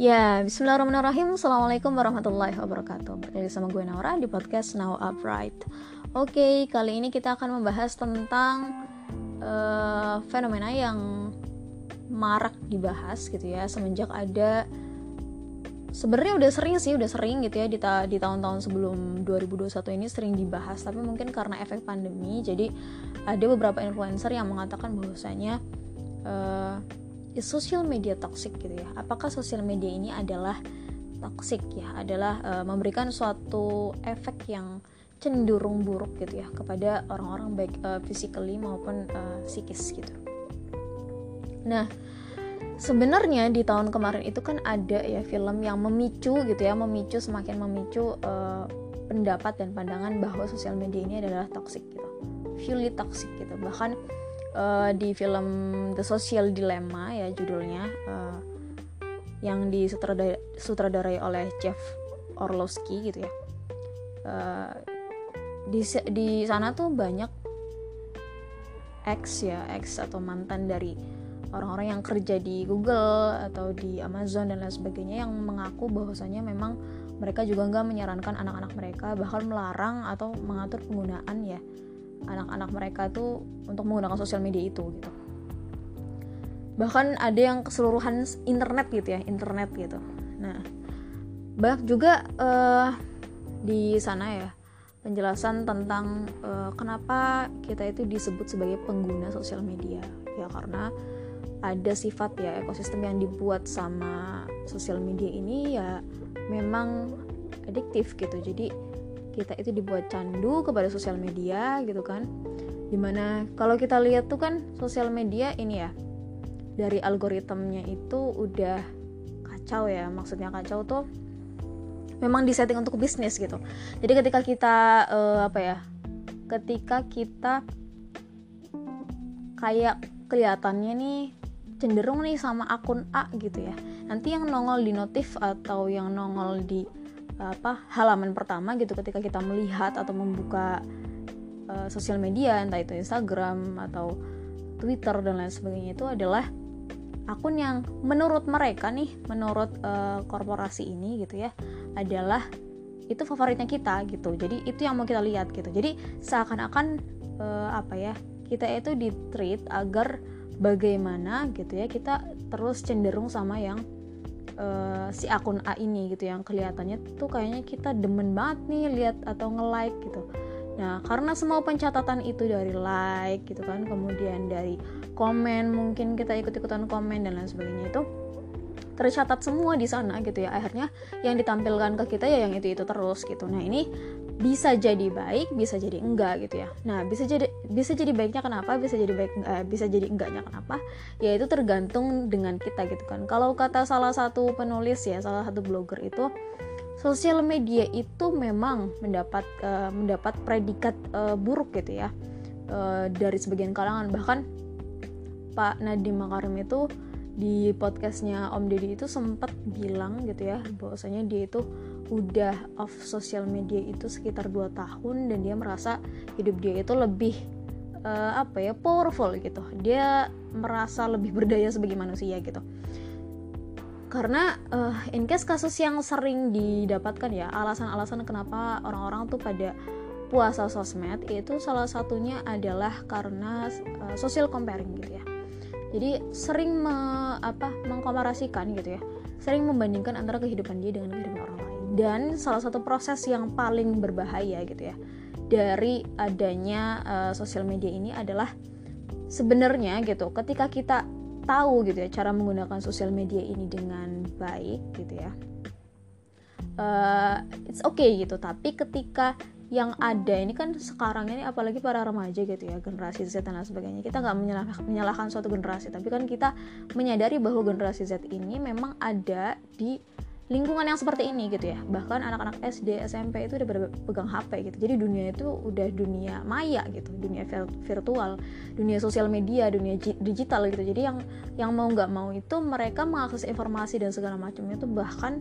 Ya, bismillahirrahmanirrahim. Assalamualaikum warahmatullahi wabarakatuh. Berkali sama gue Naura di podcast Now Upright. Oke, kali ini kita akan membahas tentang uh, Fenomena yang marak dibahas gitu ya Semenjak ada sebenarnya udah sering sih, udah sering gitu ya di, ta di tahun-tahun sebelum 2021 ini sering dibahas, tapi mungkin karena efek pandemi, jadi ada beberapa influencer yang mengatakan bahwasanya uh, social media toxic gitu ya? Apakah sosial media ini adalah toxic ya? Adalah uh, memberikan suatu efek yang cenderung buruk gitu ya kepada orang-orang baik uh, physically maupun uh, psikis gitu? Nah sebenarnya di tahun kemarin itu kan ada ya film yang memicu gitu ya memicu semakin memicu uh, pendapat dan pandangan bahwa sosial media ini adalah toxic gitu. Fully toxic gitu. Bahkan uh, di film The Social Dilemma ya judulnya uh, yang disutradarai oleh Jeff Orlowski gitu ya. Uh, di di sana tuh banyak ex ya ex atau mantan dari orang-orang yang kerja di Google atau di Amazon dan lain sebagainya yang mengaku bahwasanya memang mereka juga nggak menyarankan anak-anak mereka bahkan melarang atau mengatur penggunaan ya anak-anak mereka tuh untuk menggunakan sosial media itu gitu. Bahkan ada yang keseluruhan internet gitu ya internet gitu. Nah bah juga uh, di sana ya penjelasan tentang uh, kenapa kita itu disebut sebagai pengguna sosial media. Ya karena ada sifat ya ekosistem yang dibuat sama sosial media ini ya memang adiktif gitu. Jadi kita itu dibuat candu kepada sosial media gitu kan. Di mana kalau kita lihat tuh kan sosial media ini ya dari algoritmnya itu udah kacau ya maksudnya kacau tuh memang disetting untuk bisnis gitu. Jadi ketika kita uh, apa ya ketika kita kayak kelihatannya nih cenderung nih sama akun A gitu ya. Nanti yang nongol di notif atau yang nongol di apa halaman pertama gitu ketika kita melihat atau membuka uh, sosial media entah itu Instagram atau Twitter dan lain sebagainya itu adalah akun yang menurut mereka nih menurut uh, korporasi ini gitu ya adalah itu favoritnya kita gitu. Jadi itu yang mau kita lihat gitu. Jadi seakan-akan uh, apa ya kita itu di treat agar bagaimana gitu ya kita terus cenderung sama yang uh, si akun A ini gitu yang kelihatannya tuh kayaknya kita demen banget nih lihat atau nge-like gitu. Nah, karena semua pencatatan itu dari like gitu kan, kemudian dari komen, mungkin kita ikut-ikutan komen dan lain sebagainya itu tercatat semua di sana gitu ya akhirnya yang ditampilkan ke kita ya yang itu itu terus gitu nah ini bisa jadi baik bisa jadi enggak gitu ya. Nah bisa jadi bisa jadi baiknya kenapa bisa jadi baik eh, bisa jadi enggaknya kenapa ya itu tergantung dengan kita gitu kan. Kalau kata salah satu penulis ya salah satu blogger itu sosial media itu memang mendapat uh, mendapat predikat uh, buruk gitu ya uh, dari sebagian kalangan. Bahkan Pak Nadiem Makarim itu di podcastnya Om Deddy itu sempat bilang gitu ya bahwasanya dia itu udah off sosial media itu sekitar 2 tahun dan dia merasa hidup dia itu lebih uh, apa ya powerful gitu. Dia merasa lebih berdaya sebagai manusia gitu. Karena uh, in case kasus yang sering didapatkan ya alasan-alasan kenapa orang-orang tuh pada puasa sosmed itu salah satunya adalah karena uh, social comparing gitu ya. Jadi sering me, apa mengkomparasikan gitu ya. Sering membandingkan antara kehidupan dia dengan kehidupan orang dan salah satu proses yang paling berbahaya gitu ya dari adanya uh, sosial media ini adalah sebenarnya gitu ketika kita tahu gitu ya cara menggunakan sosial media ini dengan baik gitu ya uh, it's okay gitu. Tapi ketika yang ada ini kan sekarang ini apalagi para remaja gitu ya generasi Z dan lain sebagainya kita nggak menyalahkan, menyalahkan suatu generasi. Tapi kan kita menyadari bahwa generasi Z ini memang ada di lingkungan yang seperti ini gitu ya. Bahkan anak-anak SD SMP itu udah pegang HP gitu. Jadi dunia itu udah dunia maya gitu dunia virtual dunia sosial media dunia digital gitu. Jadi yang yang mau nggak mau itu mereka mengakses informasi dan segala macamnya itu bahkan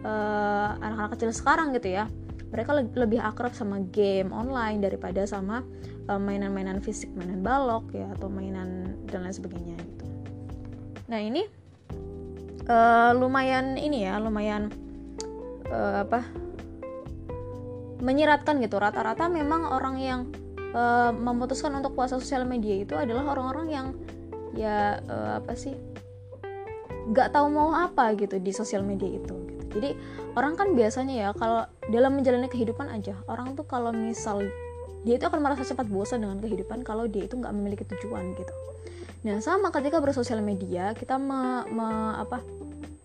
eh, anak-anak uh, kecil sekarang gitu ya. Mereka le lebih akrab sama game online daripada sama eh, mainan-mainan uh, fisik mainan balok ya atau mainan dan lain sebagainya gitu. Nah ini uh, lumayan ini ya lumayan uh, apa menyiratkan gitu rata-rata memang orang yang uh, memutuskan untuk puasa sosial media itu adalah orang-orang yang ya uh, apa sih nggak tahu mau apa gitu di sosial media itu gitu. jadi orang kan biasanya ya kalau dalam menjalani kehidupan aja orang tuh kalau misal dia itu akan merasa cepat bosan dengan kehidupan kalau dia itu nggak memiliki tujuan gitu nah sama ketika bersosial media kita me, me, apa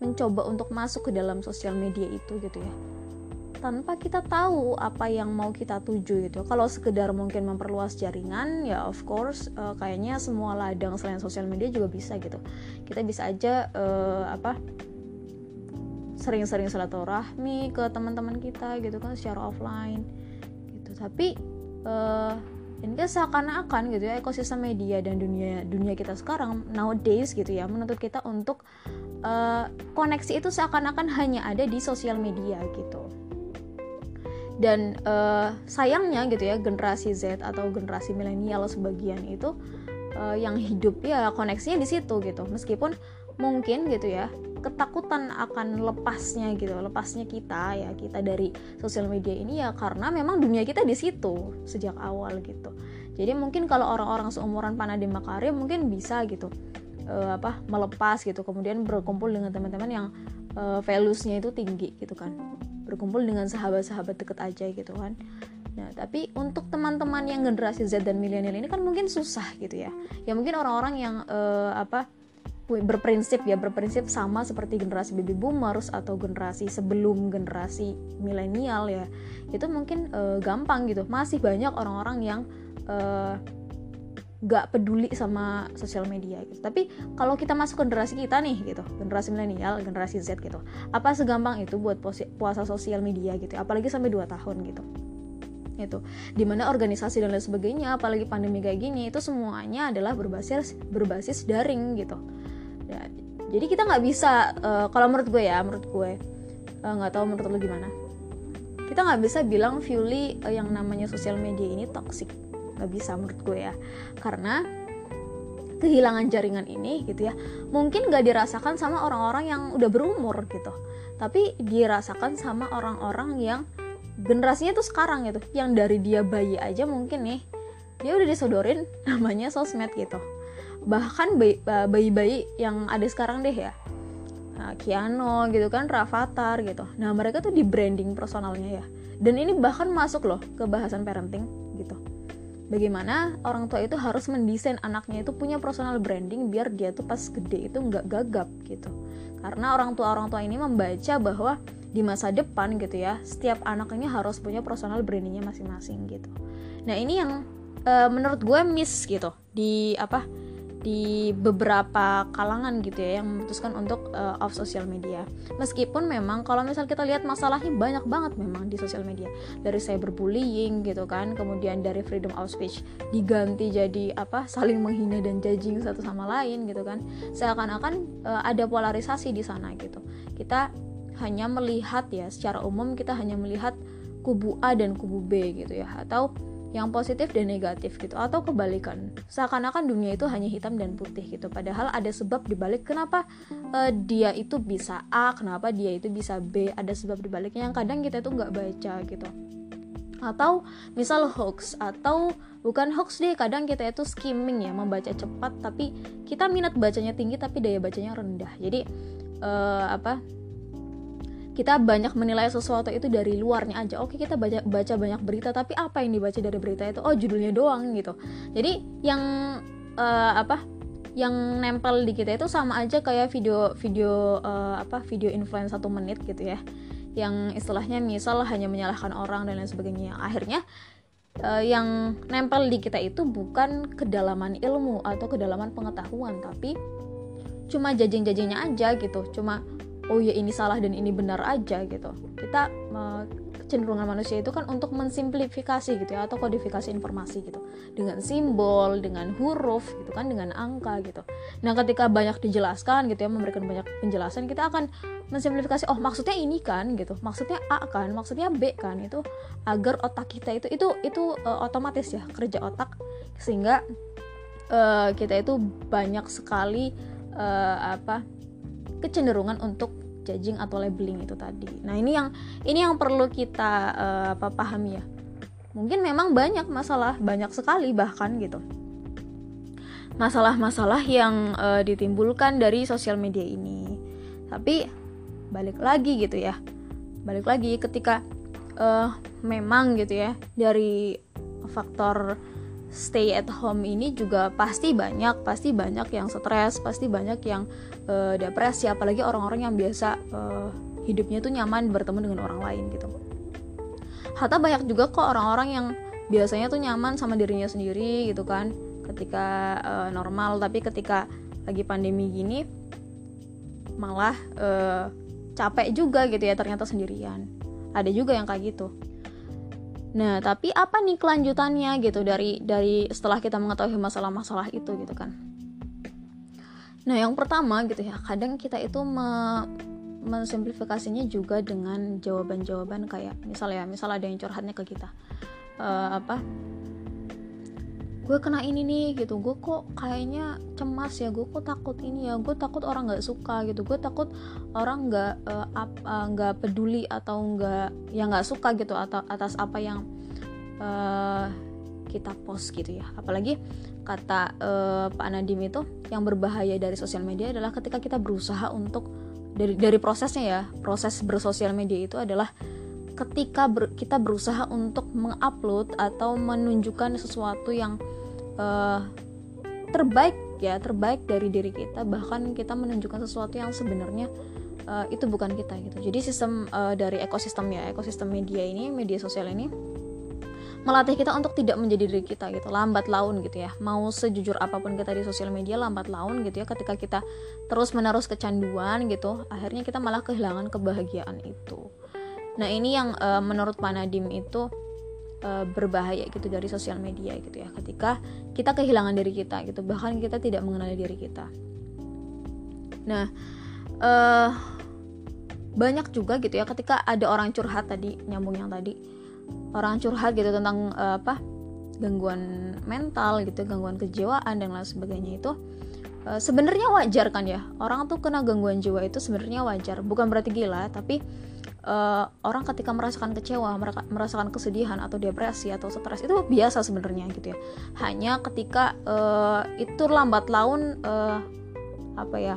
mencoba untuk masuk ke dalam sosial media itu gitu ya. Tanpa kita tahu apa yang mau kita tuju gitu. Kalau sekedar mungkin memperluas jaringan ya of course uh, kayaknya semua ladang selain sosial media juga bisa gitu. Kita bisa aja uh, apa sering-sering silaturahmi ke teman-teman kita gitu kan secara offline gitu. Tapi uh, ini kan seakan-akan gitu ya ekosistem media dan dunia dunia kita sekarang nowadays gitu ya menuntut kita untuk uh, koneksi itu seakan-akan hanya ada di sosial media gitu. Dan uh, sayangnya gitu ya generasi Z atau generasi milenial sebagian itu uh, yang hidup ya koneksinya di situ gitu. Meskipun mungkin gitu ya ketakutan akan lepasnya gitu lepasnya kita ya kita dari sosial media ini ya karena memang dunia kita di situ sejak awal gitu. Jadi mungkin kalau orang-orang seumuran Panade Makarim mungkin bisa gitu uh, apa melepas gitu kemudian berkumpul dengan teman-teman yang uh, values-nya itu tinggi gitu kan. Berkumpul dengan sahabat-sahabat deket aja gitu kan. Nah, tapi untuk teman-teman yang generasi Z dan milenial ini kan mungkin susah gitu ya. Ya mungkin orang-orang yang uh, apa berprinsip ya berprinsip sama seperti generasi baby boomers atau generasi sebelum generasi milenial ya. Itu mungkin uh, gampang gitu. Masih banyak orang-orang yang uh, gak peduli sama sosial media gitu. Tapi kalau kita masuk generasi kita nih gitu generasi milenial generasi Z gitu apa segampang itu buat puasa sosial media gitu? Apalagi sampai 2 tahun gitu. Itu. Di mana organisasi dan lain sebagainya apalagi pandemi kayak gini itu semuanya adalah berbasis berbasis daring gitu ya jadi kita nggak bisa uh, kalau menurut gue ya menurut gue eh, nggak uh, tahu menurut lo gimana. Kita nggak bisa bilang purely uh, yang namanya sosial media ini toxic. Nggak bisa menurut gue ya. Karena kehilangan jaringan ini gitu ya mungkin gak dirasakan sama orang-orang yang udah berumur gitu. Tapi dirasakan sama orang-orang yang generasinya tuh sekarang gitu. Yang dari dia bayi aja mungkin nih dia udah disodorin namanya sosmed gitu bahkan bayi-bayi yang ada sekarang deh ya. Nah, Kiano gitu kan Rafathar gitu. Nah mereka tuh di branding personalnya ya. Dan ini bahkan masuk loh ke bahasan parenting gitu. Bagaimana orang tua itu harus mendesain anaknya itu punya personal branding biar dia tuh pas gede itu nggak gagap gitu. Karena orang tua orang tua ini membaca bahwa di masa depan gitu ya setiap anak ini harus punya personal brandingnya masing-masing gitu. Nah ini yang uh, menurut gue miss gitu di apa di beberapa kalangan gitu ya yang memutuskan untuk uh, off sosial media. Meskipun memang kalau misal kita lihat masalahnya banyak banget memang di sosial media. Dari cyberbullying gitu kan, kemudian dari freedom of speech diganti jadi apa? saling menghina dan judging satu sama lain gitu kan. Seakan-akan uh, ada polarisasi di sana gitu. Kita hanya melihat ya secara umum kita hanya melihat kubu A dan kubu B gitu ya atau yang positif dan negatif gitu atau kebalikan. Seakan-akan dunia itu hanya hitam dan putih gitu. Padahal ada sebab dibalik kenapa uh, dia itu bisa A kenapa dia itu bisa B. Ada sebab dibaliknya yang kadang kita itu nggak baca gitu. Atau misal hoax atau bukan hoax deh kadang kita itu skimming ya membaca cepat tapi kita minat bacanya tinggi tapi daya bacanya rendah. Jadi uh, apa kita banyak menilai sesuatu itu dari luarnya aja. Oke kita baca baca banyak berita tapi apa yang dibaca dari berita itu? Oh judulnya doang gitu. Jadi yang uh, apa yang nempel di kita itu sama aja kayak video video uh, apa video influence satu menit gitu ya. Yang istilahnya misal hanya menyalahkan orang dan lain sebagainya. Akhirnya uh, yang nempel di kita itu bukan kedalaman ilmu atau kedalaman pengetahuan tapi cuma jajing-jajingnya aja gitu. Cuma oh ya ini salah dan ini benar aja gitu. Kita kecenderungan manusia itu kan untuk mensimplifikasi gitu ya atau kodifikasi informasi gitu. Dengan simbol dengan huruf gitu kan dengan angka gitu. Nah ketika banyak dijelaskan gitu ya memberikan banyak penjelasan kita akan mensimplifikasi oh maksudnya ini kan? gitu. Maksudnya A kan? Maksudnya B kan? Itu agar otak kita itu itu itu uh, otomatis ya kerja otak. Sehingga uh, kita itu banyak sekali uh, apa kecenderungan untuk judging atau labeling itu tadi. Nah ini yang ini yang perlu kita uh, apa pahami ya. Mungkin memang banyak masalah, banyak sekali bahkan gitu. Masalah-masalah yang uh, ditimbulkan dari sosial media ini. Tapi balik lagi gitu ya. Balik lagi ketika uh, memang gitu ya dari faktor stay at home ini juga pasti banyak, pasti banyak yang stres, pasti banyak yang uh, depresi, apalagi orang-orang yang biasa uh, hidupnya tuh nyaman bertemu dengan orang lain gitu. Hatta banyak juga kok orang-orang yang biasanya tuh nyaman sama dirinya sendiri gitu kan, ketika uh, normal, tapi ketika lagi pandemi gini malah uh, capek juga gitu ya ternyata sendirian. Ada juga yang kayak gitu. Nah, tapi apa nih kelanjutannya gitu dari dari setelah kita mengetahui masalah-masalah itu gitu kan? Nah, yang pertama gitu ya, kadang kita itu me mensimplifikasinya juga dengan jawaban-jawaban kayak misalnya misal ada yang curhatnya ke kita uh, apa gue kena ini nih gitu. Gue kok kayaknya cemas ya gue kok takut ini ya gue takut orang nggak suka gitu. Gue takut orang nggak uh, nggak uh, peduli atau nggak yang nggak suka gitu atau atas apa yang uh, kita post gitu ya. Apalagi kata uh, Pak Nadim itu yang berbahaya dari sosial media adalah ketika kita berusaha untuk dari dari prosesnya ya proses bersosial media itu adalah ketika ber, kita berusaha untuk mengupload atau menunjukkan sesuatu yang uh, terbaik ya terbaik dari diri kita. Bahkan kita menunjukkan sesuatu yang sebenarnya uh, itu bukan kita gitu. Jadi sistem uh, dari ekosistem ya ekosistem media ini media sosial ini melatih kita untuk tidak menjadi diri kita gitu. Lambat laun gitu ya. Mau sejujur apa pun kita di sosial media lambat laun gitu ya. Ketika kita terus menerus kecanduan gitu akhirnya kita malah kehilangan kebahagiaan itu. Nah ini yang uh, menurut Panadim itu uh, berbahaya gitu dari sosial media gitu ya ketika kita kehilangan diri kita gitu bahkan kita tidak mengenali diri kita. Nah uh, banyak juga gitu ya ketika ada orang curhat tadi nyambung yang tadi orang curhat gitu tentang uh, apa gangguan mental gitu gangguan kejiwaan dan lain sebagainya itu uh, sebenarnya wajar kan ya orang tuh kena gangguan jiwa itu sebenarnya wajar bukan berarti gila tapi uh, orang ketika merasakan kecewa, merasakan kesedihan atau depresi atau stres itu biasa sebenarnya gitu ya. Hanya ketika uh, itu lambat laun uh, apa ya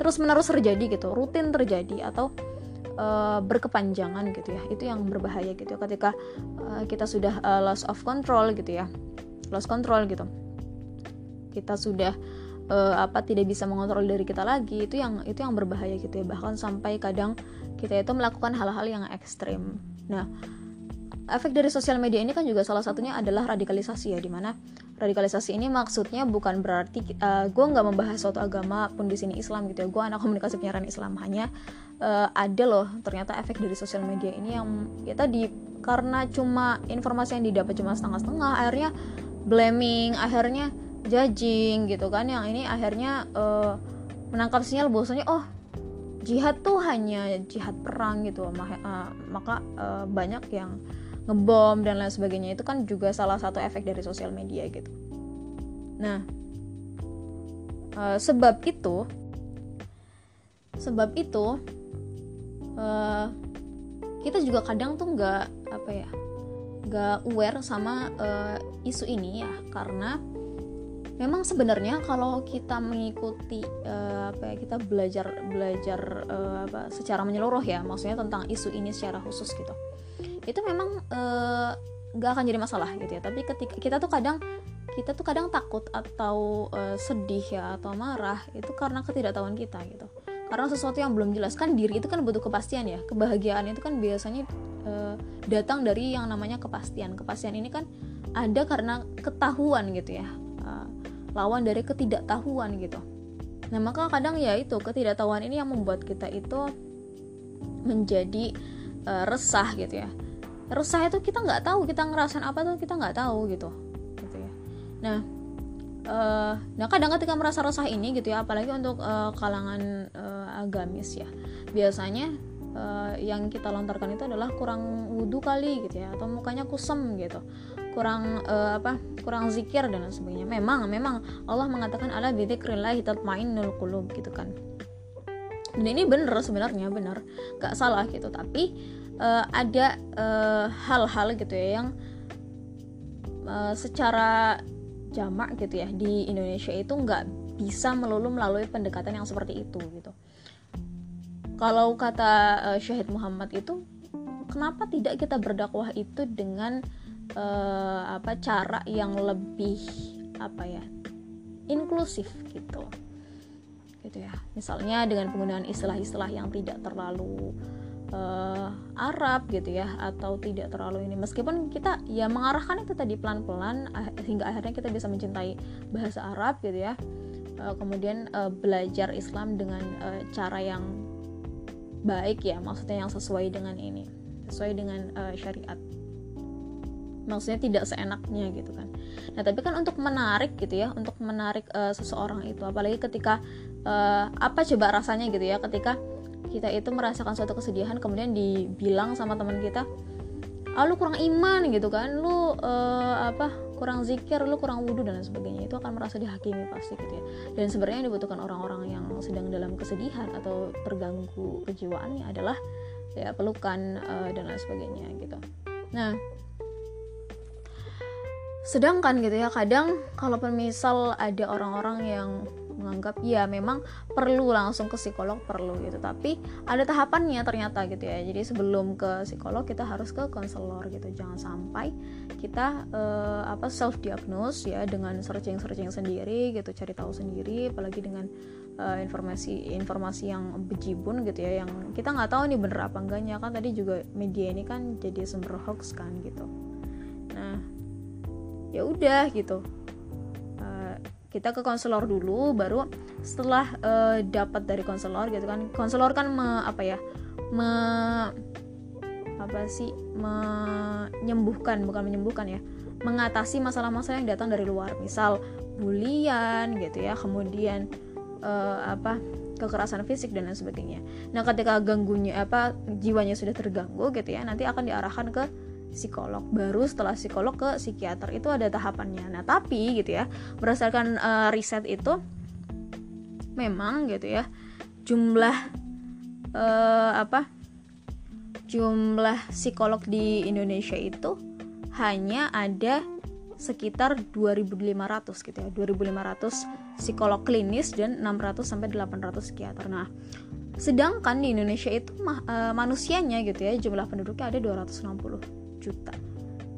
terus menerus terjadi gitu, rutin terjadi atau berkepanjangan gitu ya. Itu yang berbahaya gitu ya. Ketika uh, kita sudah uh, loss of control gitu ya, loss control gitu, kita sudah uh, apa tidak bisa mengontrol diri kita lagi itu yang itu yang berbahaya gitu ya bahkan sampai kadang kita itu melakukan hal-hal yang ekstrim. Nah efek dari sosial media ini kan juga salah satunya adalah radikalisasi ya di mana radikalisasi ini maksudnya bukan berarti uh, gue nggak membahas suatu agama pun di sini Islam gitu ya. Gue anak komunikasi penyiaran Islam. Hanya uh, ada loh ternyata efek dari sosial media ini yang ya tadi karena cuma informasi yang didapat cuma setengah-setengah akhirnya blaming akhirnya judging gitu kan. Yang ini akhirnya uh, menangkap sinyal bahwasanya oh jihad tuh hanya jihad perang gitu uh, maka uh, banyak yang ngebom dan lain sebagainya. Itu kan juga salah satu efek dari sosial media gitu. Nah uh, sebab itu sebab itu kita juga kadang tuh nggak apa ya nggak aware sama isu ini ya. Karena memang sebenarnya kalau kita mengikuti uh, apa ya kita belajar belajar uh, apa secara menyeluruh ya maksudnya tentang isu ini secara khusus gitu itu memang uh, nggak akan jadi masalah gitu ya. Tapi ketika kita tuh kadang kita tuh kadang takut atau uh, sedih ya atau marah itu karena ketidaktahuan kita gitu. Karena sesuatu yang belum jelas. Kan diri itu kan butuh kepastian ya. Kebahagiaan itu kan biasanya uh, datang dari yang namanya kepastian. Kepastian ini kan ada karena ketahuan gitu ya lawan dari ketidaktahuan gitu. Nah maka kadang ya itu ketidaktahuan ini yang membuat kita itu menjadi uh, resah gitu ya. Resah itu kita nggak tahu kita ngerasain apa tuh kita nggak tahu gitu gitu ya. Nah uh, nah kadang ketika merasa resah ini gitu ya apalagi untuk uh, kalangan uh, agamis ya biasanya uh, yang kita lontarkan itu adalah kurang wudhu kali gitu ya atau mukanya kusem gitu. Kurang uh, apa kurang zikir dan lain sebagainya. Memang memang Allah mengatakan ala bidzikrillah tatmainnul qulub gitu kan. Dan ini bener sebenarnya bener gak salah gitu tapi uh, ada hal-hal uh, gitu ya yang uh, secara jamak gitu ya di Indonesia itu nggak bisa melulu melalui pendekatan yang seperti itu gitu kalau kata uh, Syahid Muhammad itu kenapa tidak kita berdakwah itu dengan uh, apa cara yang lebih apa ya inklusif gitu. Gitu ya. Misalnya dengan penggunaan istilah-istilah yang tidak terlalu uh, Arab gitu ya atau tidak terlalu ini. Meskipun kita ya mengarahkan itu tadi pelan-pelan hingga akhirnya kita bisa mencintai bahasa Arab gitu ya. Uh, kemudian uh, belajar Islam dengan uh, cara yang baik ya maksudnya yang sesuai dengan ini sesuai dengan uh, syariat. Maksudnya tidak seenaknya gitu kan. Nah tapi kan untuk menarik gitu ya untuk menarik uh, seseorang itu apalagi ketika uh, apa coba rasanya gitu ya ketika kita itu merasakan suatu kesedihan kemudian dibilang sama teman kita ah lu kurang iman gitu kan. Lu uh, apa kurang zikir lu kurang wudhu dan lain sebagainya. Itu akan merasa dihakimi pasti gitu ya. Dan sebenarnya yang dibutuhkan orang-orang yang sedang dalam kesedihan atau terganggu kejiwaannya adalah ya pelukan uh, dan lain sebagainya gitu. Nah sedangkan gitu ya kadang kalau misal ada orang-orang yang menganggap ya memang perlu langsung ke psikolog perlu gitu. Tapi ada tahapannya ternyata gitu ya. Jadi sebelum ke psikolog kita harus ke konselor gitu. Jangan sampai kita uh, apa self diagnose ya dengan searching searching sendiri gitu. Cari tahu sendiri apalagi dengan uh, informasi informasi yang bejibun gitu ya. Yang kita nggak tahu nih bener apa enggaknya. Kan tadi juga media ini kan jadi sumber hoax kan gitu. Nah ya udah gitu kita ke konselor dulu baru setelah uh, dapat dari konselor gitu kan. Konselor kan me, apa ya me apa sih menyembuhkan bukan menyembuhkan ya mengatasi masalah-masalah yang datang dari luar. Misal bulian gitu ya kemudian uh, apa kekerasan fisik dan lain sebagainya. Nah ketika ganggunya apa jiwanya sudah terganggu gitu ya nanti akan diarahkan ke psikolog. Baru setelah psikolog ke psikiater itu ada tahapannya. Nah tapi gitu ya berdasarkan uh, riset itu memang gitu ya jumlah uh, apa jumlah psikolog di Indonesia itu hanya ada sekitar 2500 gitu ya. 2500 psikolog klinis dan 600 sampai 800 psikiater. Nah sedangkan di Indonesia itu uh, manusianya gitu ya jumlah penduduknya ada 260 juta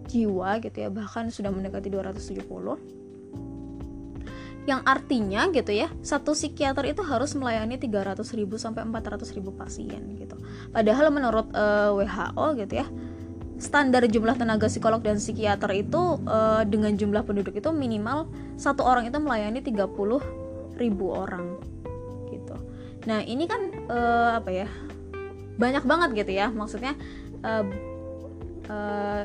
jiwa gitu ya bahkan sudah mendekati 270 yang artinya gitu ya satu psikiater itu harus melayani 300 ribu sampai 400 ribu pasien gitu. Padahal menurut uh, eh, WHO gitu ya standar jumlah tenaga psikolog dan psikiater itu uh, dengan jumlah penduduk itu minimal satu orang itu melayani 30 ribu orang gitu. Nah ini kan uh, apa ya banyak banget gitu ya maksudnya uh, uh,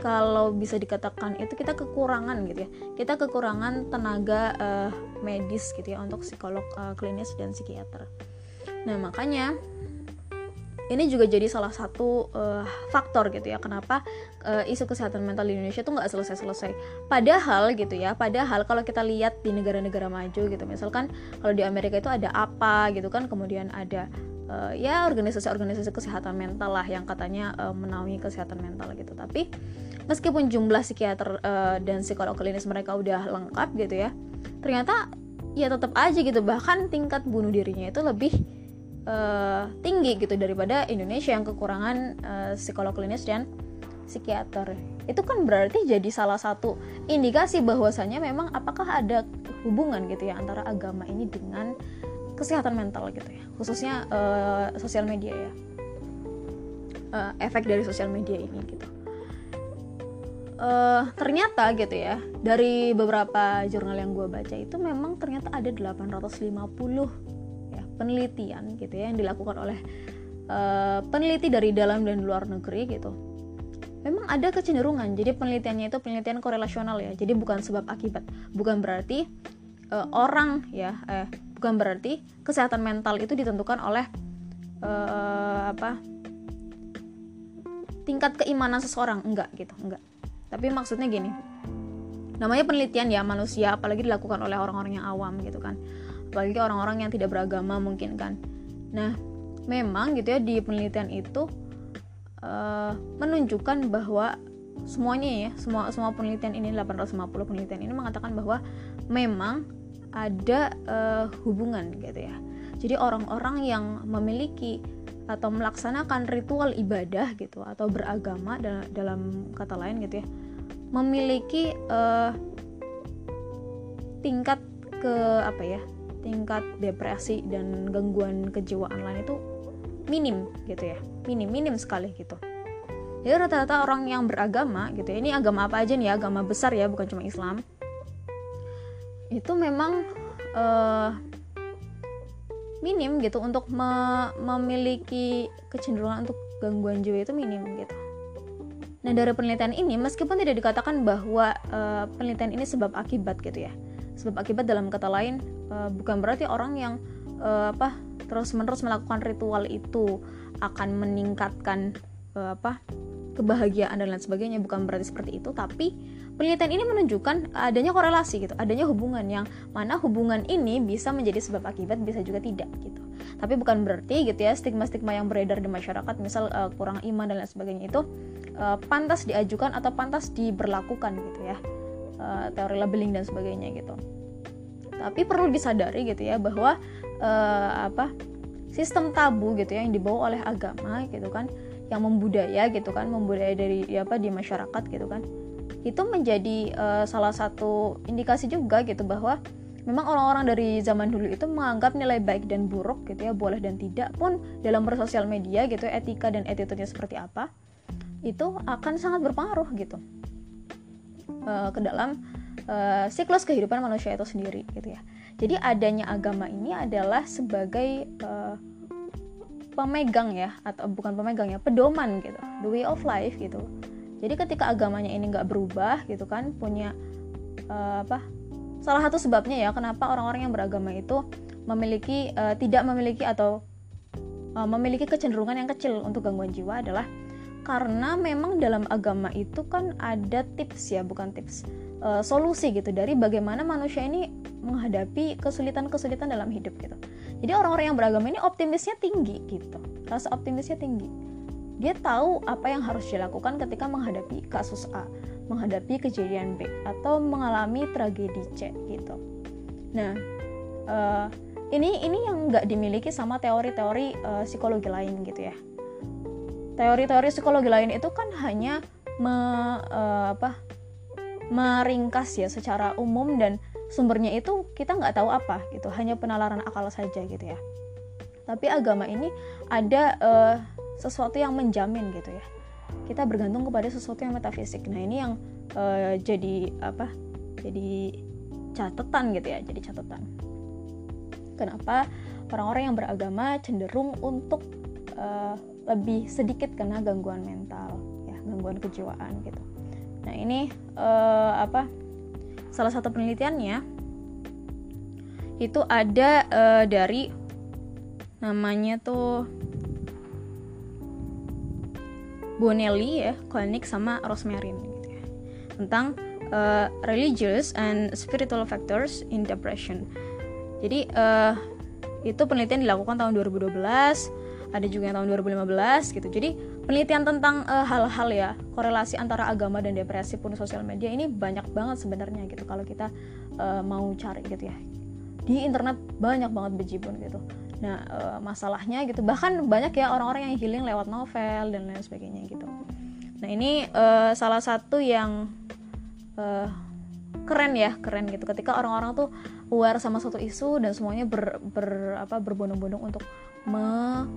kalau bisa dikatakan itu kita kekurangan gitu ya kita kekurangan tenaga uh, medis gitu ya untuk psikolog uh, klinis dan psikiater nah makanya ini juga jadi salah satu uh, faktor gitu ya kenapa uh, isu kesehatan mental di Indonesia tuh nggak selesai-selesai. Padahal gitu ya, padahal kalau kita lihat di negara-negara maju gitu, misalkan kalau di Amerika itu ada apa gitu kan, kemudian ada uh, ya organisasi-organisasi kesehatan mental lah yang katanya uh, menaungi kesehatan mental gitu. Tapi meskipun jumlah psikiater uh, dan psikolog klinis mereka udah lengkap gitu ya, ternyata ya tetap aja gitu bahkan tingkat bunuh dirinya itu lebih uh, tinggi gitu daripada Indonesia yang kekurangan uh, psikolog klinis dan psikiater. Itu kan berarti jadi salah satu indikasi bahwasanya memang apakah ada hubungan gitu ya antara agama ini dengan kesehatan mental gitu ya. Khususnya uh, sosial media ya. Uh, efek dari sosial media ini gitu. Uh, ternyata gitu ya dari beberapa jurnal yang gue baca itu memang ternyata ada 850 ya penelitian gitu ya yang dilakukan oleh uh, peneliti dari dalam dan luar negeri gitu. Memang ada kecenderungan jadi penelitiannya itu penelitian korelasional ya jadi bukan sebab akibat. Bukan berarti uh, orang ya eh bukan berarti kesehatan mental itu ditentukan oleh uh, apa tingkat keimanan seseorang. Enggak gitu. Enggak. Tapi maksudnya gini. Namanya penelitian ya manusia apalagi dilakukan oleh orang-orang yang awam gitu kan. Apalagi orang-orang yang tidak beragama mungkin kan. Nah memang gitu ya di penelitian itu uh, menunjukkan bahwa semuanya ya semua semua penelitian ini 850 penelitian ini mengatakan bahwa memang ada uh, hubungan gitu ya. Jadi orang-orang yang memiliki atau melaksanakan ritual ibadah gitu atau beragama dalam kata lain gitu ya memiliki uh, tingkat ke apa ya tingkat depresi dan gangguan kejiwaan lain itu minim gitu ya. Minim minim sekali gitu. Jadi rata-rata orang yang beragama gitu ya ini agama apa aja nih ya? Agama besar ya bukan cuma Islam itu memang uh, minim gitu untuk me memiliki kecenderungan untuk gangguan jiwa itu minim gitu. Nah dari penelitian ini meskipun tidak dikatakan bahwa uh, penelitian ini sebab akibat gitu ya, sebab akibat dalam kata lain uh, bukan berarti orang yang uh, apa terus menerus melakukan ritual itu akan meningkatkan uh, apa kebahagiaan dan lain sebagainya bukan berarti seperti itu tapi penelitian ini menunjukkan adanya korelasi gitu adanya hubungan yang mana hubungan ini bisa menjadi sebab akibat bisa juga tidak gitu. Tapi bukan berarti gitu ya stigma-stigma yang beredar di masyarakat misal uh, kurang iman dan lain sebagainya itu uh, pantas diajukan atau pantas diberlakukan gitu ya uh, teori labeling dan sebagainya gitu. Tapi perlu disadari gitu ya bahwa uh, apa sistem tabu gitu ya yang dibawa oleh agama gitu kan yang membudaya gitu kan membudaya dari ya apa di masyarakat gitu kan itu menjadi uh, salah satu indikasi juga gitu bahwa memang orang-orang dari zaman dulu itu menganggap nilai baik dan buruk gitu ya boleh dan tidak pun dalam bersosial media gitu etika dan attitude-nya seperti apa itu akan sangat berpengaruh gitu uh, ke dalam uh, siklus kehidupan manusia itu sendiri gitu ya. Jadi adanya agama ini adalah sebagai uh, pemegang ya atau bukan pemegang ya pedoman gitu the way of life gitu jadi ketika agamanya ini nggak berubah gitu kan punya uh, apa salah satu sebabnya ya kenapa orang-orang yang beragama itu memiliki uh, tidak memiliki atau uh, memiliki kecenderungan yang kecil untuk gangguan jiwa adalah karena memang dalam agama itu kan ada tips ya bukan tips uh, solusi gitu dari bagaimana manusia ini menghadapi kesulitan-kesulitan dalam hidup gitu. Jadi orang-orang yang beragama ini optimisnya tinggi gitu rasa optimisnya tinggi dia tahu apa yang harus dilakukan ketika menghadapi kasus A menghadapi kejadian B atau mengalami tragedi C gitu. Nah uh, ini ini yang nggak dimiliki sama teori-teori uh, psikologi lain gitu ya. Teori-teori psikologi lain itu kan hanya me, uh, apa meringkas ya secara umum dan sumbernya itu kita nggak tahu apa gitu. Hanya penalaran akal saja gitu ya. Tapi agama ini ada uh, sesuatu yang menjamin gitu ya. Kita bergantung kepada sesuatu yang metafisik. Nah ini yang uh, jadi apa jadi catatan gitu ya jadi catatan. Kenapa orang-orang yang beragama cenderung untuk uh, lebih sedikit kena gangguan mental ya gangguan kejiwaan gitu. Nah ini uh, apa salah satu penelitiannya itu ada uh, dari namanya tuh Bonelli ya, Klinik sama Rosemarin gitu ya. Tentang uh, religious and spiritual factors in depression. Jadi uh, itu penelitian dilakukan tahun 2012, ada juga yang tahun 2015 gitu. Jadi penelitian tentang eh, hal-hal uh, ya korelasi antara agama dan depresi pun sosial media ini banyak banget sebenarnya gitu kalau kita uh, mau cari gitu ya di internet banyak banget bejibun gitu nah uh, masalahnya gitu. Bahkan banyak ya orang-orang yang healing lewat novel dan lain sebagainya gitu. Nah ini uh, salah satu yang uh, keren ya keren gitu. Ketika orang-orang tuh aware sama satu isu dan semuanya ber, ber apa berbondong-bondong untuk me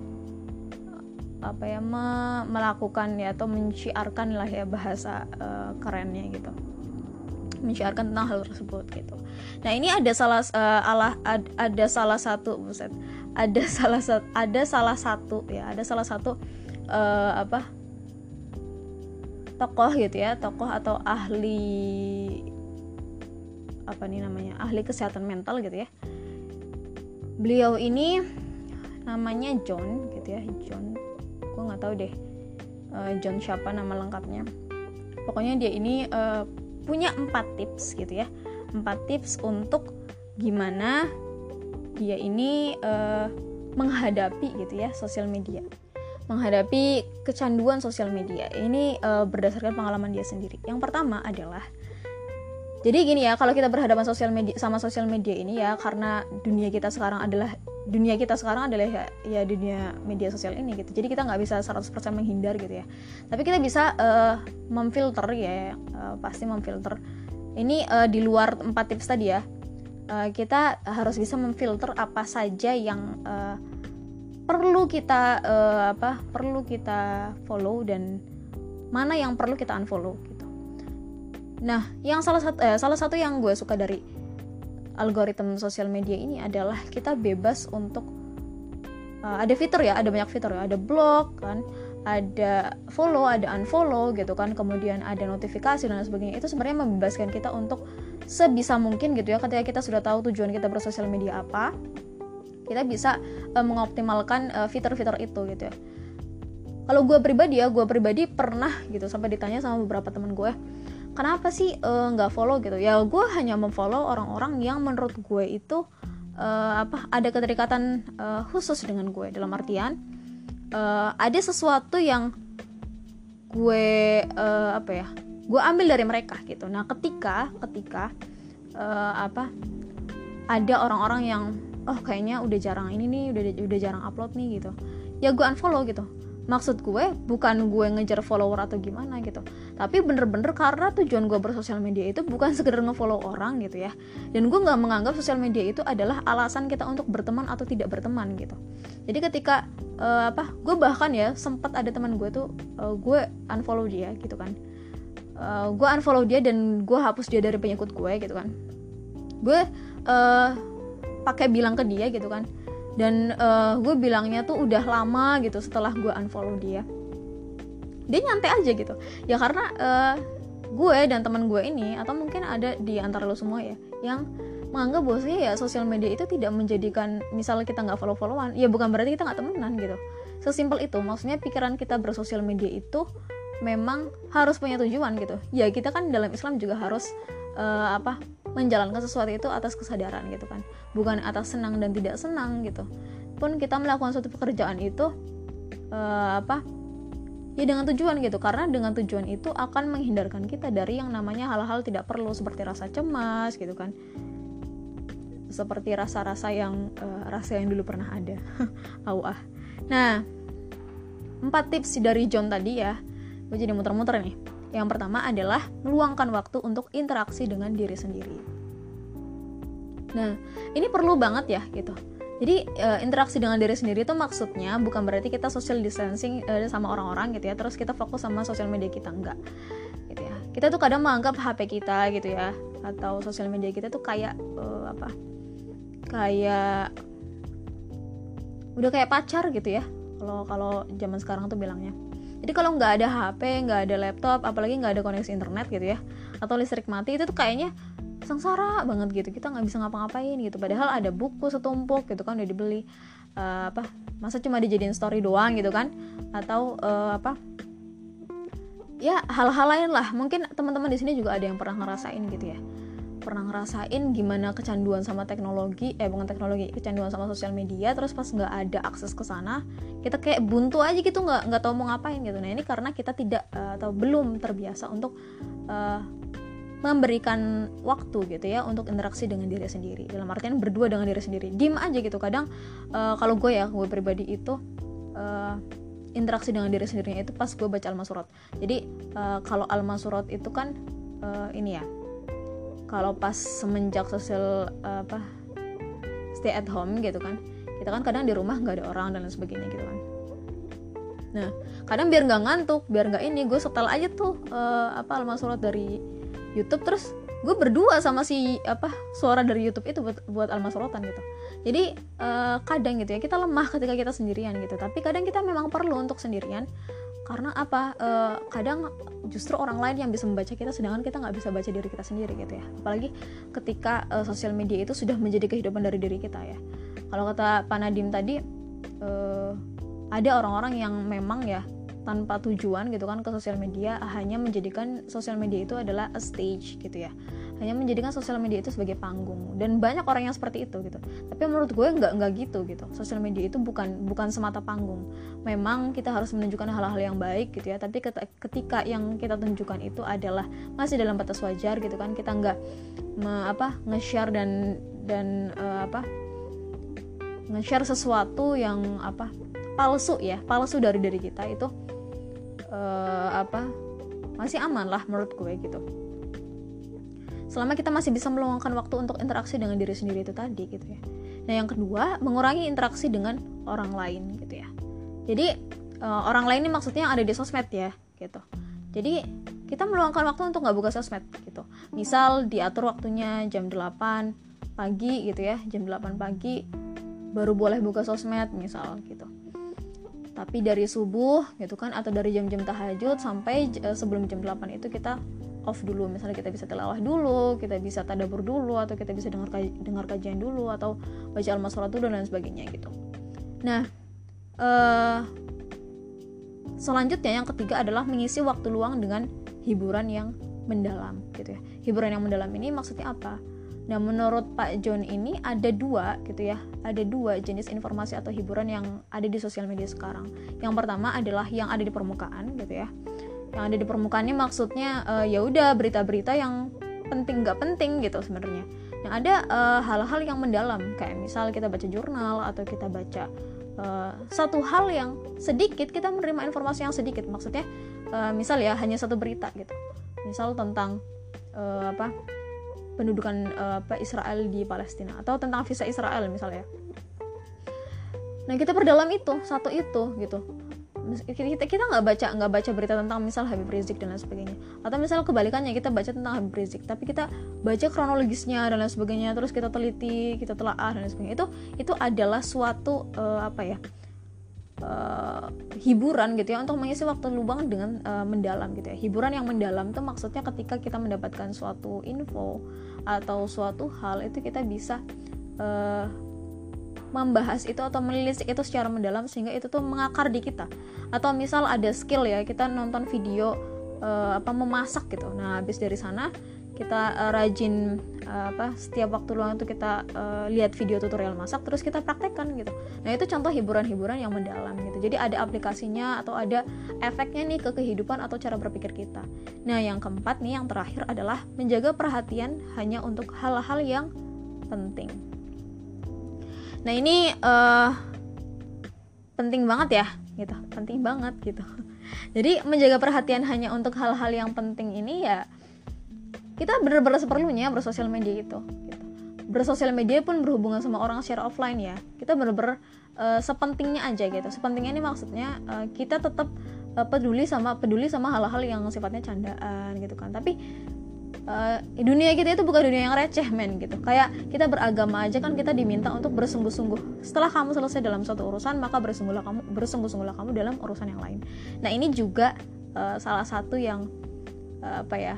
apa ya me melakukan ya atau menciarkan lah ya bahasa uh, kerennya gitu menciarkan tentang hal tersebut gitu. Nah ini ada salah uh, alah ad, ada salah satu buset ada salah satu ada salah satu ya ada salah satu uh, apa tokoh gitu ya tokoh atau ahli apa nih namanya ahli kesehatan mental gitu ya. Beliau ini namanya John gitu ya John gue nggak tahu deh uh, John siapa nama lengkapnya pokoknya dia ini uh, punya empat tips gitu ya. Empat tips untuk gimana dia ini uh, menghadapi gitu ya sosial media. Menghadapi kecanduan sosial media. Ini uh, berdasarkan pengalaman dia sendiri. Yang pertama adalah jadi gini ya kalau kita berhadapan sosial media sama sosial media ini ya karena dunia kita sekarang adalah dunia kita sekarang adalah ya, ya dunia media sosial ini gitu. Jadi kita nggak bisa 100% menghindar gitu ya. Tapi kita bisa uh, memfilter ya uh, pasti memfilter. Ini uh, di luar empat tips tadi ya uh, kita harus bisa memfilter apa saja yang uh, perlu kita uh, apa perlu kita follow dan mana yang perlu kita unfollow Nah, yang salah satu eh, salah satu yang gue suka dari algoritma sosial media ini adalah kita bebas untuk uh, ada fitur ya, ada banyak fitur ya, ada blog kan, ada follow, ada unfollow gitu kan, kemudian ada notifikasi dan sebagainya. Itu sebenarnya membebaskan kita untuk sebisa mungkin gitu ya, ketika kita sudah tahu tujuan kita bersosial media apa, kita bisa uh, mengoptimalkan uh, fitur-fitur itu gitu ya. Kalau gue pribadi ya, gue pribadi pernah gitu sampai ditanya sama beberapa teman gue kenapa sih eh, nggak uh, follow gitu? Ya gue hanya memfollow orang-orang yang menurut gue itu uh, apa ada keterikatan uh, khusus dengan gue dalam artian uh, ada sesuatu yang gue uh, apa ya gue ambil dari mereka gitu. Nah ketika ketika uh, apa ada orang-orang yang oh kayaknya udah jarang ini nih udah udah jarang upload nih gitu. Ya gue unfollow gitu maksud gue bukan gue ngejar follower atau gimana gitu. Tapi bener-bener karena tujuan gue bersosial media itu bukan sekedar ngefollow orang gitu ya. Dan gue nggak menganggap sosial media itu adalah alasan kita untuk berteman atau tidak berteman gitu. Jadi ketika uh, apa gue bahkan ya sempat ada teman gue tuh uh, gue unfollow dia gitu kan. Uh, gue unfollow dia dan gue hapus dia dari pengikut gue gitu kan. Gue uh, pakai bilang ke dia gitu kan dan uh, gue bilangnya tuh udah lama gitu setelah gue unfollow dia. Dia nyantai aja gitu. Ya karena uh, gue dan teman gue ini atau mungkin ada di antara lo semua ya yang menganggap bahwasanya ya sosial media itu tidak menjadikan misalnya kita nggak follow followan ya bukan berarti kita nggak temenan gitu. Sesimpel itu maksudnya pikiran kita bersosial media itu memang harus punya tujuan gitu. Ya kita kan dalam Islam juga harus uh, apa menjalankan sesuatu itu atas kesadaran gitu kan. Bukan atas senang dan tidak senang gitu. Pun kita melakukan suatu pekerjaan itu uh, apa ya dengan tujuan gitu. Karena dengan tujuan itu akan menghindarkan kita dari yang namanya hal-hal tidak perlu seperti rasa cemas gitu kan. Seperti rasa-rasa yang uh, rasa yang dulu pernah ada. Ah. Nah empat tips dari John tadi ya. Gue jadi muter-muter nih yang pertama adalah meluangkan waktu untuk interaksi dengan diri sendiri. Nah, ini perlu banget ya gitu. Jadi uh, interaksi dengan diri sendiri itu maksudnya bukan berarti kita social distancing uh, sama orang-orang gitu ya, terus kita fokus sama sosial media kita enggak. Gitu ya. Kita tuh kadang menganggap HP kita gitu ya atau sosial media kita tuh kayak uh, apa? Kayak udah kayak pacar gitu ya. Kalau kalau zaman sekarang tuh bilangnya jadi kalau nggak ada HP nggak ada laptop apalagi nggak ada koneksi internet gitu ya atau listrik mati itu tuh kayaknya sengsara banget gitu. Kita nggak bisa ngapa-ngapain gitu. Padahal ada buku setumpuk gitu kan udah dibeli. Uh, apa? Masa cuma dijadiin story doang gitu kan? Atau uh, apa? Ya hal-hal lain lah. Mungkin teman-teman di sini juga ada yang pernah ngerasain gitu ya pernah ngerasain gimana kecanduan sama teknologi eh bukan teknologi kecanduan sama sosial media terus pas nggak ada akses ke sana kita kayak buntu aja gitu nggak nggak tahu mau ngapain gitu. Nah ini karena kita tidak uh, atau belum terbiasa untuk uh, memberikan waktu gitu ya untuk interaksi dengan diri sendiri. Dalam artian berdua dengan diri sendiri. Diem aja gitu kadang uh, kalau gue ya gue pribadi itu uh, interaksi dengan diri sendirinya itu pas gue baca al-masurat jadi uh, kalau al-masurat itu kan uh, ini ya kalau pas semenjak sosial apa stay at home gitu kan kita kan kadang di rumah nggak ada orang dan lain sebagainya gitu kan. Nah kadang biar nggak ngantuk biar nggak ini gue setel aja tuh uh, apa alma surat dari YouTube terus gue berdua sama si apa suara dari YouTube itu buat buat alma suratan gitu. Jadi uh, kadang gitu ya kita lemah ketika kita sendirian gitu. Tapi kadang kita memang perlu untuk sendirian karena apa? Uh, kadang justru orang lain yang bisa membaca kita sedangkan kita nggak bisa baca diri kita sendiri gitu ya. Apalagi ketika uh, sosial media itu sudah menjadi kehidupan dari diri kita ya. Kalau kata Pak Nadim tadi uh, ada orang-orang yang memang ya tanpa tujuan gitu kan ke sosial media hanya menjadikan sosial media itu adalah a stage gitu ya hanya menjadikan sosial media itu sebagai panggung. Dan banyak orang yang seperti itu gitu. Tapi menurut gue nggak nggak gitu gitu. Sosial media itu bukan bukan semata panggung. Memang kita harus menunjukkan hal-hal yang baik gitu ya. Tapi ketika yang kita tunjukkan itu adalah masih dalam batas wajar gitu kan. Kita nggak apa nge-share dan dan uh, apa nge-share sesuatu yang apa palsu ya. Palsu dari diri kita itu uh, apa masih aman lah menurut gue gitu selama kita masih bisa meluangkan waktu untuk interaksi dengan diri sendiri itu tadi gitu ya. Nah yang kedua mengurangi interaksi dengan orang lain gitu ya. Jadi uh, orang lain ini maksudnya yang ada di sosmed ya gitu. Jadi kita meluangkan waktu untuk nggak buka sosmed gitu. Misal diatur waktunya jam 8 pagi gitu ya jam 8 pagi baru boleh buka sosmed misal gitu. Tapi dari subuh gitu kan atau dari jam-jam tahajud sampai uh, sebelum jam 8 itu kita off dulu. Misalnya kita bisa tilawah dulu kita bisa tadabur dulu atau kita bisa dengar dengar kajian dulu atau baca al-masalah dulu dan lain sebagainya gitu. Nah uh, selanjutnya yang ketiga adalah mengisi waktu luang dengan hiburan yang mendalam gitu ya. Hiburan yang mendalam ini maksudnya apa? Nah, menurut Pak John ini ada dua gitu ya, ada dua jenis informasi atau hiburan yang ada di sosial media sekarang. Yang pertama adalah yang ada di permukaan gitu ya. Yang ada di permukaan ini maksudnya uh, ya udah berita-berita yang penting nggak penting gitu sebenarnya. Yang ada uh, hal-hal yang mendalam kayak misal kita baca jurnal atau kita baca uh, satu hal yang sedikit kita menerima informasi yang sedikit. Maksudnya uh, misal ya hanya satu berita gitu. Misal tentang uh, apa pendudukan uh, apa Israel di Palestina atau tentang visa Israel misalnya. Nah kita perdalam itu satu itu gitu. Kita kita nggak baca nggak baca berita tentang misal Habib Rizik dan lain sebagainya. Atau misal kebalikannya kita baca tentang Habib Rizik, tapi kita baca kronologisnya dan lain sebagainya, terus kita teliti, kita telaah dan lain sebagainya. Itu itu adalah suatu uh, apa ya? uh, hiburan gitu ya untuk mengisi waktu lubang dengan uh, mendalam gitu ya hiburan yang mendalam itu maksudnya ketika kita mendapatkan suatu info atau suatu hal itu kita bisa uh, membahas itu atau melilisik itu secara mendalam sehingga itu tuh mengakar di kita. Atau misal ada skill ya kita nonton video uh, apa memasak gitu. Nah habis dari sana kita uh, rajin uh, apa setiap waktu luang itu kita uh, lihat video tutorial masak terus kita praktekkan gitu. Nah itu contoh hiburan-hiburan yang mendalam gitu. Jadi ada aplikasinya atau ada efeknya nih ke kehidupan atau cara berpikir kita. Nah yang keempat nih yang terakhir adalah menjaga perhatian hanya untuk hal-hal yang penting nah ini uh, penting banget ya gitu. Penting banget gitu. Jadi menjaga perhatian hanya untuk hal-hal yang penting ini ya kita benar-benar seperlunya bersosial media itu gitu. bersosial media pun berhubungan sama orang secara offline ya. Kita benar-benar uh, sepentingnya aja gitu. Sepentingnya ini maksudnya uh, kita tetap uh, peduli sama peduli sama hal-hal yang sifatnya candaan gitu kan. Tapi uh, dunia kita itu bukan dunia yang receh men gitu. Kayak kita beragama aja kan kita diminta untuk bersungguh-sungguh. Setelah kamu selesai dalam suatu urusan maka bersungguhlah kamu bersungguh-sungguhlah kamu dalam urusan yang lain. Nah ini juga uh, salah satu yang uh, apa ya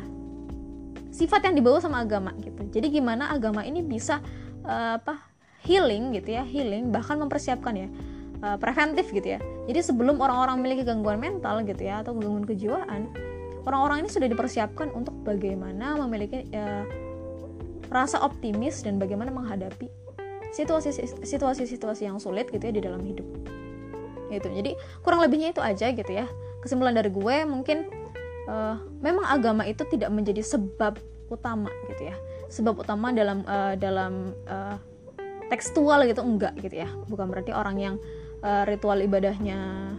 sifat yang dibawa sama agama gitu. Jadi gimana agama ini bisa uh, apa healing gitu ya healing bahkan mempersiapkan ya preventif gitu ya. Jadi sebelum orang-orang memiliki gangguan mental gitu ya atau gangguan kejiwaan orang-orang ini sudah dipersiapkan untuk bagaimana memiliki uh, rasa optimis dan bagaimana menghadapi situasi-situasi yang sulit gitu ya di dalam hidup. Gitu. Jadi kurang lebihnya itu aja gitu ya. Kesimpulan dari gue mungkin uh, memang agama itu tidak menjadi sebab utama gitu ya. Sebab utama dalam uh, dalam uh, tekstual gitu enggak gitu ya. Bukan berarti orang yang uh, ritual ibadahnya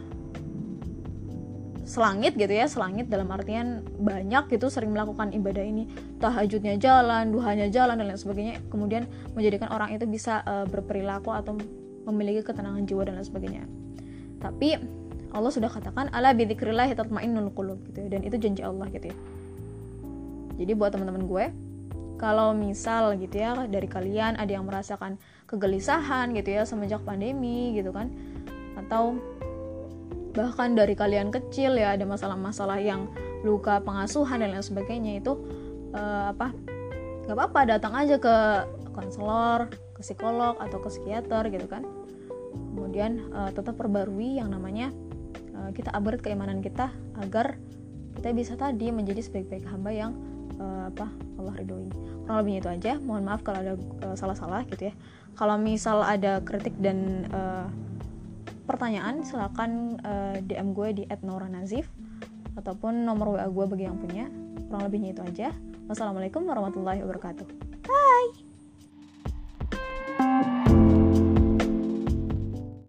selangit gitu ya selangit dalam artian banyak gitu sering melakukan ibadah ini. Tahajudnya jalan duhanya jalan dan lain sebagainya kemudian menjadikan orang itu bisa uh, berperilaku atau memiliki ketenangan jiwa dan lain sebagainya. Tapi Allah sudah katakan ala bidzikrillah tatmainnul qulub gitu ya dan itu janji Allah gitu ya. Jadi buat teman-teman gue kalau misal gitu ya dari kalian ada yang merasakan kegelisahan gitu ya semenjak pandemi gitu kan atau bahkan dari kalian kecil ya ada masalah-masalah yang luka pengasuhan dan lain sebagainya itu uh, apa nggak apa-apa datang aja ke konselor ke psikolog atau ke psikiater gitu kan. Kemudian uh, tetap perbarui yang namanya uh, kita upgrade keimanan kita agar kita bisa tadi menjadi sebaik-baik hamba yang uh, apa Allah ridhoi. Kurang lebihnya itu aja. Mohon maaf kalau ada uh, salah-salah gitu ya. Kalau misal ada kritik dan uh, pertanyaan silahkan uh, eh, DM gue di @nora_nazif ataupun nomor WA gue bagi yang punya. Kurang lebihnya itu aja. Wassalamualaikum warahmatullahi wabarakatuh. Bye.